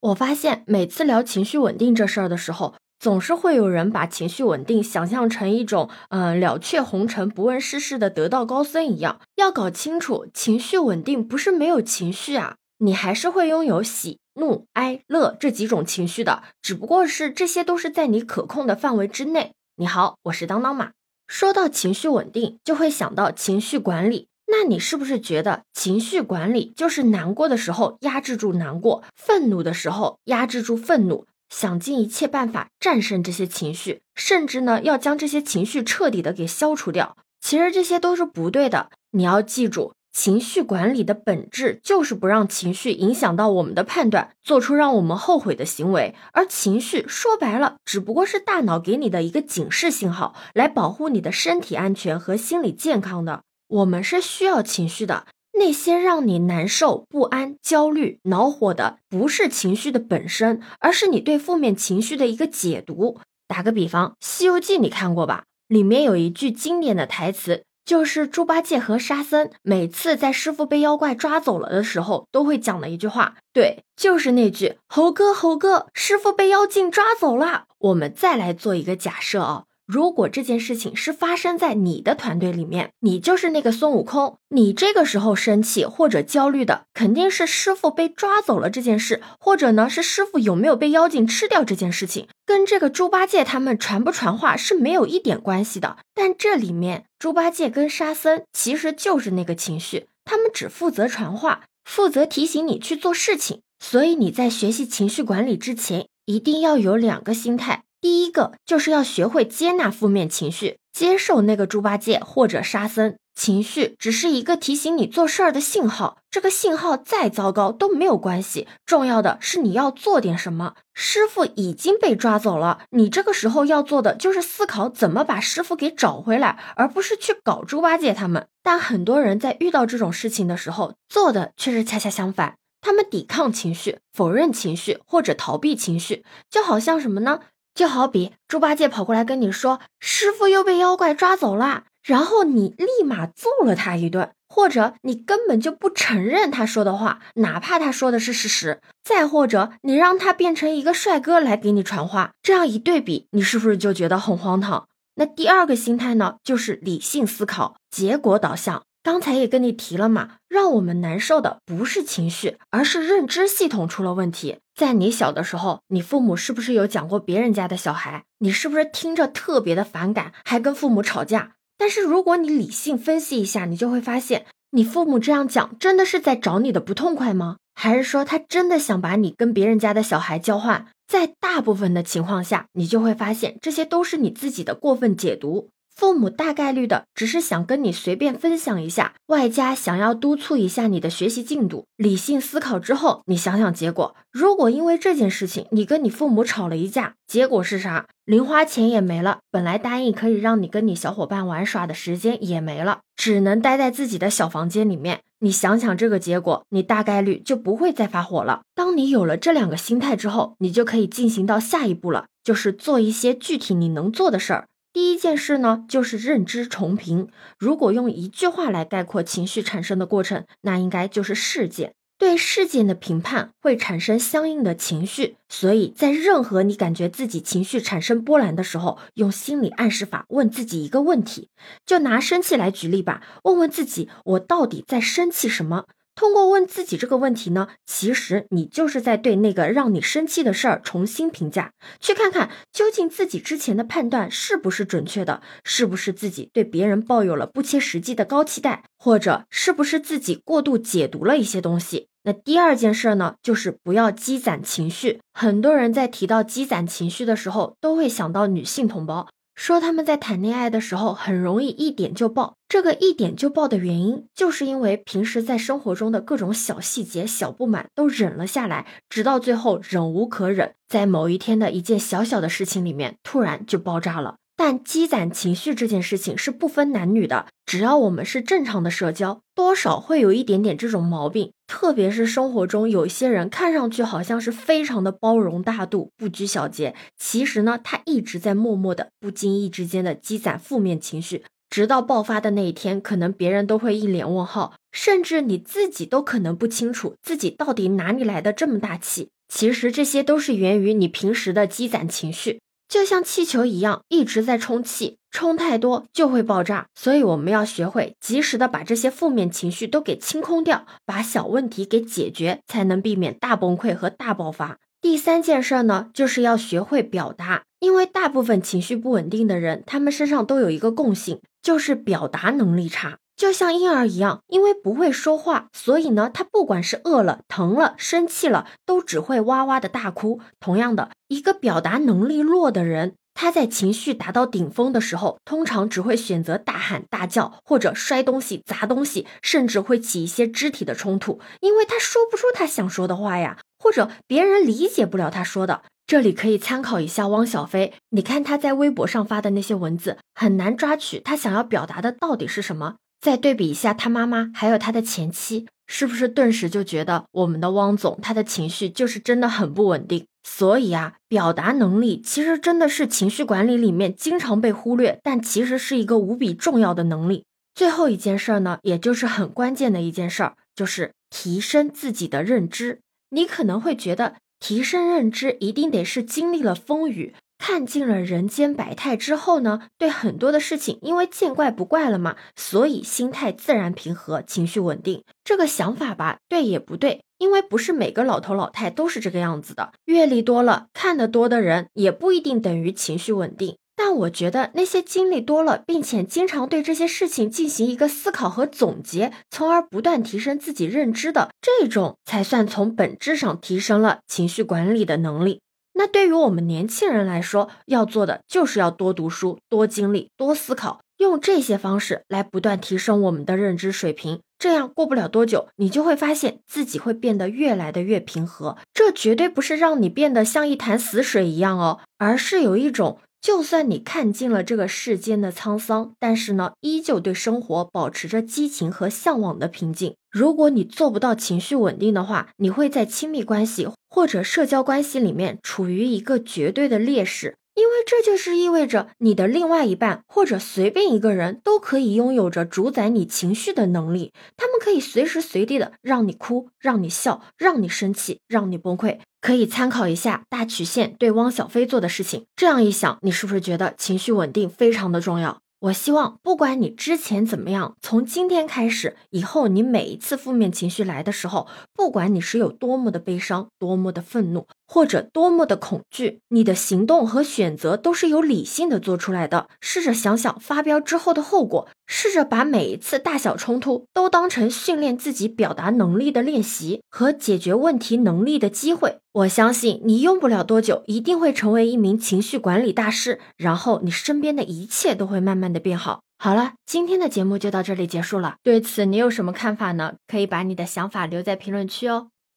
我发现每次聊情绪稳定这事儿的时候，总是会有人把情绪稳定想象成一种，嗯，了却红尘、不问世事的得道高僧一样。要搞清楚，情绪稳定不是没有情绪啊，你还是会拥有喜怒哀乐这几种情绪的，只不过是这些都是在你可控的范围之内。你好，我是当当马。说到情绪稳定，就会想到情绪管理。那你是不是觉得情绪管理就是难过的时候压制住难过，愤怒的时候压制住愤怒，想尽一切办法战胜这些情绪，甚至呢要将这些情绪彻底的给消除掉？其实这些都是不对的。你要记住，情绪管理的本质就是不让情绪影响到我们的判断，做出让我们后悔的行为。而情绪说白了，只不过是大脑给你的一个警示信号，来保护你的身体安全和心理健康的。我们是需要情绪的，那些让你难受、不安、焦虑、恼火的，不是情绪的本身，而是你对负面情绪的一个解读。打个比方，《西游记》你看过吧？里面有一句经典的台词，就是猪八戒和沙僧每次在师傅被妖怪抓走了的时候，都会讲的一句话。对，就是那句“猴哥，猴哥，师傅被妖精抓走了。”我们再来做一个假设啊。如果这件事情是发生在你的团队里面，你就是那个孙悟空，你这个时候生气或者焦虑的，肯定是师傅被抓走了这件事，或者呢是师傅有没有被妖精吃掉这件事情，跟这个猪八戒他们传不传话是没有一点关系的。但这里面猪八戒跟沙僧其实就是那个情绪，他们只负责传话，负责提醒你去做事情。所以你在学习情绪管理之前，一定要有两个心态。第一个就是要学会接纳负面情绪，接受那个猪八戒或者沙僧情绪，只是一个提醒你做事儿的信号。这个信号再糟糕都没有关系，重要的是你要做点什么。师傅已经被抓走了，你这个时候要做的就是思考怎么把师傅给找回来，而不是去搞猪八戒他们。但很多人在遇到这种事情的时候，做的却是恰恰相反，他们抵抗情绪、否认情绪或者逃避情绪，就好像什么呢？就好比猪八戒跑过来跟你说，师傅又被妖怪抓走了，然后你立马揍了他一顿，或者你根本就不承认他说的话，哪怕他说的是事实，再或者你让他变成一个帅哥来给你传话，这样一对比，你是不是就觉得很荒唐？那第二个心态呢，就是理性思考，结果导向。刚才也跟你提了嘛，让我们难受的不是情绪，而是认知系统出了问题。在你小的时候，你父母是不是有讲过别人家的小孩？你是不是听着特别的反感，还跟父母吵架？但是如果你理性分析一下，你就会发现，你父母这样讲真的是在找你的不痛快吗？还是说他真的想把你跟别人家的小孩交换？在大部分的情况下，你就会发现这些都是你自己的过分解读。父母大概率的只是想跟你随便分享一下，外加想要督促一下你的学习进度。理性思考之后，你想想结果。如果因为这件事情你跟你父母吵了一架，结果是啥？零花钱也没了，本来答应可以让你跟你小伙伴玩耍的时间也没了，只能待在自己的小房间里面。你想想这个结果，你大概率就不会再发火了。当你有了这两个心态之后，你就可以进行到下一步了，就是做一些具体你能做的事儿。第一件事呢，就是认知重评。如果用一句话来概括情绪产生的过程，那应该就是事件。对事件的评判会产生相应的情绪，所以在任何你感觉自己情绪产生波澜的时候，用心理暗示法问自己一个问题。就拿生气来举例吧，问问自己，我到底在生气什么？通过问自己这个问题呢，其实你就是在对那个让你生气的事儿重新评价，去看看究竟自己之前的判断是不是准确的，是不是自己对别人抱有了不切实际的高期待，或者是不是自己过度解读了一些东西。那第二件事呢，就是不要积攒情绪。很多人在提到积攒情绪的时候，都会想到女性同胞。说他们在谈恋爱的时候很容易一点就爆，这个一点就爆的原因，就是因为平时在生活中的各种小细节、小不满都忍了下来，直到最后忍无可忍，在某一天的一件小小的事情里面，突然就爆炸了。但积攒情绪这件事情是不分男女的，只要我们是正常的社交，多少会有一点点这种毛病。特别是生活中有一些人看上去好像是非常的包容大度、不拘小节，其实呢，他一直在默默的、不经意之间的积攒负面情绪，直到爆发的那一天，可能别人都会一脸问号，甚至你自己都可能不清楚自己到底哪里来的这么大气。其实这些都是源于你平时的积攒情绪，就像气球一样一直在充气，充太多就会爆炸。所以我们要学会及时的把这些负面情绪都给清空掉，把小问题给解决，才能避免大崩溃和大爆发。第三件事呢，就是要学会表达，因为大部分情绪不稳定的人，他们身上都有一个共性，就是表达能力差。就像婴儿一样，因为不会说话，所以呢，他不管是饿了、疼了、生气了，都只会哇哇的大哭。同样的，一个表达能力弱的人，他在情绪达到顶峰的时候，通常只会选择大喊大叫，或者摔东西、砸东西，甚至会起一些肢体的冲突，因为他说不出他想说的话呀。或者别人理解不了他说的，这里可以参考一下汪小菲。你看他在微博上发的那些文字，很难抓取他想要表达的到底是什么。再对比一下他妈妈，还有他的前妻，是不是顿时就觉得我们的汪总他的情绪就是真的很不稳定？所以啊，表达能力其实真的是情绪管理里面经常被忽略，但其实是一个无比重要的能力。最后一件事儿呢，也就是很关键的一件事儿，就是提升自己的认知。你可能会觉得提升认知一定得是经历了风雨，看尽了人间百态之后呢？对很多的事情，因为见怪不怪了嘛，所以心态自然平和，情绪稳定。这个想法吧，对也不对，因为不是每个老头老太都是这个样子的。阅历多了，看得多的人，也不一定等于情绪稳定。但我觉得那些经历多了，并且经常对这些事情进行一个思考和总结，从而不断提升自己认知的这种，才算从本质上提升了情绪管理的能力。那对于我们年轻人来说，要做的就是要多读书、多经历、多思考，用这些方式来不断提升我们的认知水平。这样过不了多久，你就会发现自己会变得越来的越平和。这绝对不是让你变得像一潭死水一样哦，而是有一种。就算你看尽了这个世间的沧桑，但是呢，依旧对生活保持着激情和向往的平静。如果你做不到情绪稳定的话，你会在亲密关系或者社交关系里面处于一个绝对的劣势。因为这就是意味着你的另外一半或者随便一个人都可以拥有着主宰你情绪的能力，他们可以随时随地的让你哭、让你笑、让你生气、让你崩溃。可以参考一下大曲线对汪小菲做的事情。这样一想，你是不是觉得情绪稳定非常的重要？我希望，不管你之前怎么样，从今天开始，以后你每一次负面情绪来的时候，不管你是有多么的悲伤、多么的愤怒，或者多么的恐惧，你的行动和选择都是有理性的做出来的。试着想想发飙之后的后果，试着把每一次大小冲突都当成训练自己表达能力的练习和解决问题能力的机会。我相信你用不了多久，一定会成为一名情绪管理大师，然后你身边的一切都会慢慢的变好。好了，今天的节目就到这里结束了。对此你有什么看法呢？可以把你的想法留在评论区哦。